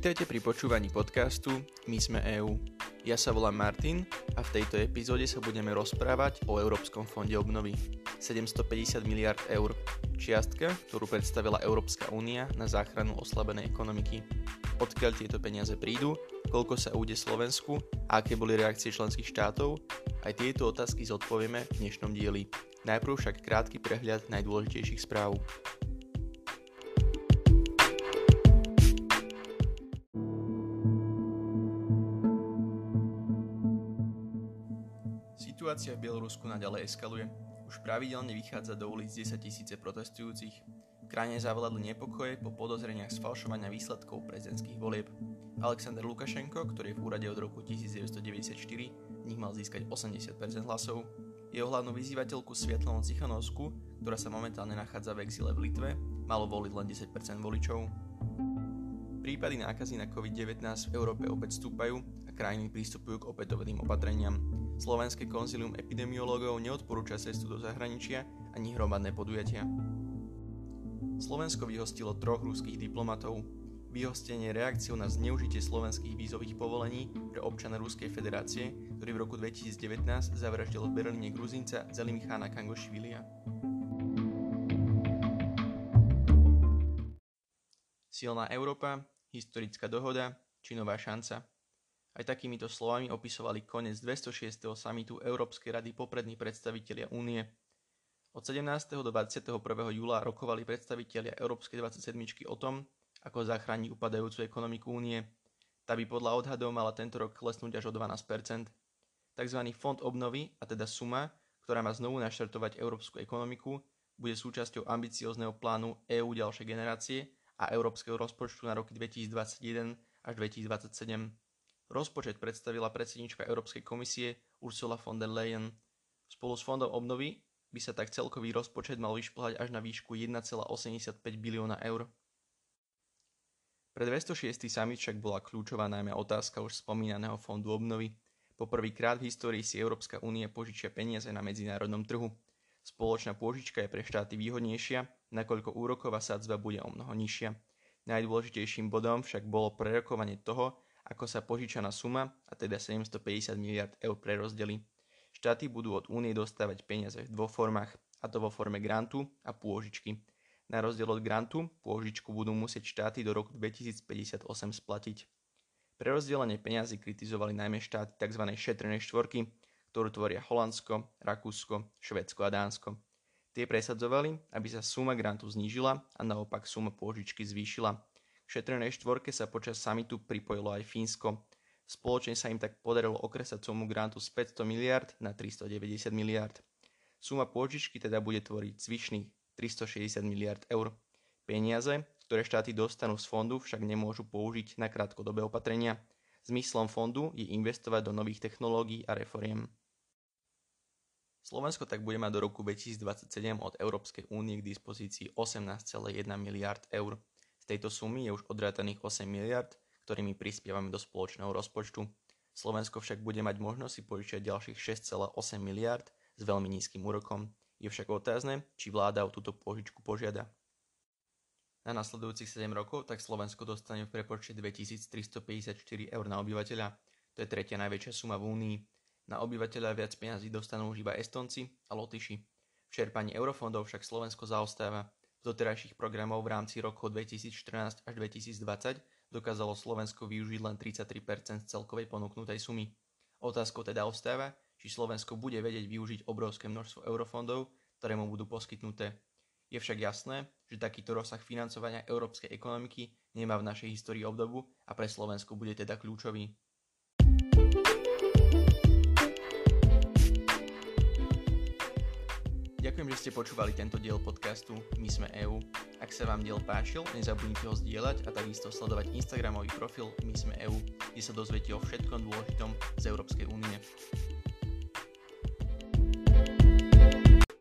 Vítajte pri počúvaní podcastu My sme EU. Ja sa volám Martin a v tejto epizóde sa budeme rozprávať o Európskom fonde obnovy. 750 miliard eur. Čiastka, ktorú predstavila Európska únia na záchranu oslabenej ekonomiky. Odkiaľ tieto peniaze prídu, koľko sa úde Slovensku a aké boli reakcie členských štátov, aj tieto otázky zodpovieme v dnešnom dieli. Najprv však krátky prehľad najdôležitejších správ. Situácia v Bielorusku naďalej eskaluje. Už pravidelne vychádza do ulic 10 tisíce protestujúcich. V krajine zavládli nepokoje po podozreniach sfalšovania výsledkov prezidentských volieb. Alexander Lukašenko, ktorý je v úrade od roku 1994, v nich mal získať 80% hlasov. Jeho hlavnú vyzývateľku Svietlanu Cichanovsku, ktorá sa momentálne nachádza v exile v Litve, malo voliť len 10% voličov. Prípady nákazy na COVID-19 v Európe opäť stúpajú a krajiny pristupujú k opätovným opatreniam. Slovenské konzilium epidemiológov neodporúča cestu do zahraničia ani hromadné podujatia. Slovensko vyhostilo troch ruských diplomatov. Vyhostenie reakciou na zneužitie slovenských vízových povolení pre občana Ruskej federácie, ktorý v roku 2019 zavraždil v Berlíne Gruzinca Zelimchána Kangošvilia. Silná Európa, historická dohoda či nová šanca. Aj takýmito slovami opisovali koniec 206. samitu Európskej rady poprední predstavitelia únie. Od 17. do 21. júla rokovali predstavitelia Európskej 27. o tom, ako zachrániť upadajúcu ekonomiku únie. Tá by podľa odhadov mala tento rok klesnúť až o 12%. Takzvaný fond obnovy, a teda suma, ktorá má znovu naštartovať európsku ekonomiku, bude súčasťou ambiciózneho plánu EÚ ďalšej generácie a európskeho rozpočtu na roky 2021 až 2027. Rozpočet predstavila predsednička Európskej komisie Ursula von der Leyen. Spolu s fondom obnovy by sa tak celkový rozpočet mal vyšplhať až na výšku 1,85 bilióna eur. Pre 206. summit však bola kľúčová najmä otázka už spomínaného fondu obnovy. Poprvýkrát v histórii si Európska únie požičia peniaze na medzinárodnom trhu. Spoločná pôžička je pre štáty výhodnejšia, nakoľko úroková sadzba bude o mnoho nižšia. Najdôležitejším bodom však bolo prerokovanie toho, ako sa požičaná suma, a teda 750 miliard eur prerozdeli. Štáty budú od únie dostávať peniaze v dvoch formách, a to vo forme grantu a pôžičky. Na rozdiel od grantu, pôžičku budú musieť štáty do roku 2058 splatiť. Pre rozdelenie peniazy kritizovali najmä štáty tzv. šetrenej štvorky, ktorú tvoria Holandsko, Rakúsko, Švedsko a Dánsko. Tie presadzovali, aby sa suma grantu znížila a naopak suma pôžičky zvýšila – šetrenej štvorke sa počas samitu pripojilo aj Fínsko. Spoločne sa im tak podarilo okresať sumu grantu z 500 miliard na 390 miliard. Suma pôžičky teda bude tvoriť zvyšných 360 miliard eur. Peniaze, ktoré štáty dostanú z fondu, však nemôžu použiť na krátkodobé opatrenia. Zmyslom fondu je investovať do nových technológií a reforiem. Slovensko tak bude mať do roku 2027 od Európskej únie k dispozícii 18,1 miliard eur tejto sumy je už odrátaných 8 miliard, ktorými prispievame do spoločného rozpočtu. Slovensko však bude mať možnosť si požičať ďalších 6,8 miliard s veľmi nízkym úrokom. Je však otázne, či vláda o túto požičku požiada. Na nasledujúcich 7 rokov tak Slovensko dostane v prepočte 2354 eur na obyvateľa. To je tretia najväčšia suma v Únii. Na obyvateľa viac peniazí dostanú už iba Estonci a Lotyši. V čerpaní eurofondov však Slovensko zaostáva doterajších programov v rámci rokov 2014 až 2020 dokázalo Slovensko využiť len 33% z celkovej ponúknutej sumy. Otázkou teda ostáva, či Slovensko bude vedieť využiť obrovské množstvo eurofondov, ktoré mu budú poskytnuté. Je však jasné, že takýto rozsah financovania európskej ekonomiky nemá v našej histórii obdobu a pre Slovensko bude teda kľúčový. Ďakujem, že ste počúvali tento diel podcastu My sme EU. Ak sa vám diel páčil, nezabudnite ho zdieľať a takisto sledovať Instagramový profil My sme EU, kde sa dozviete o všetkom dôležitom z Európskej únie.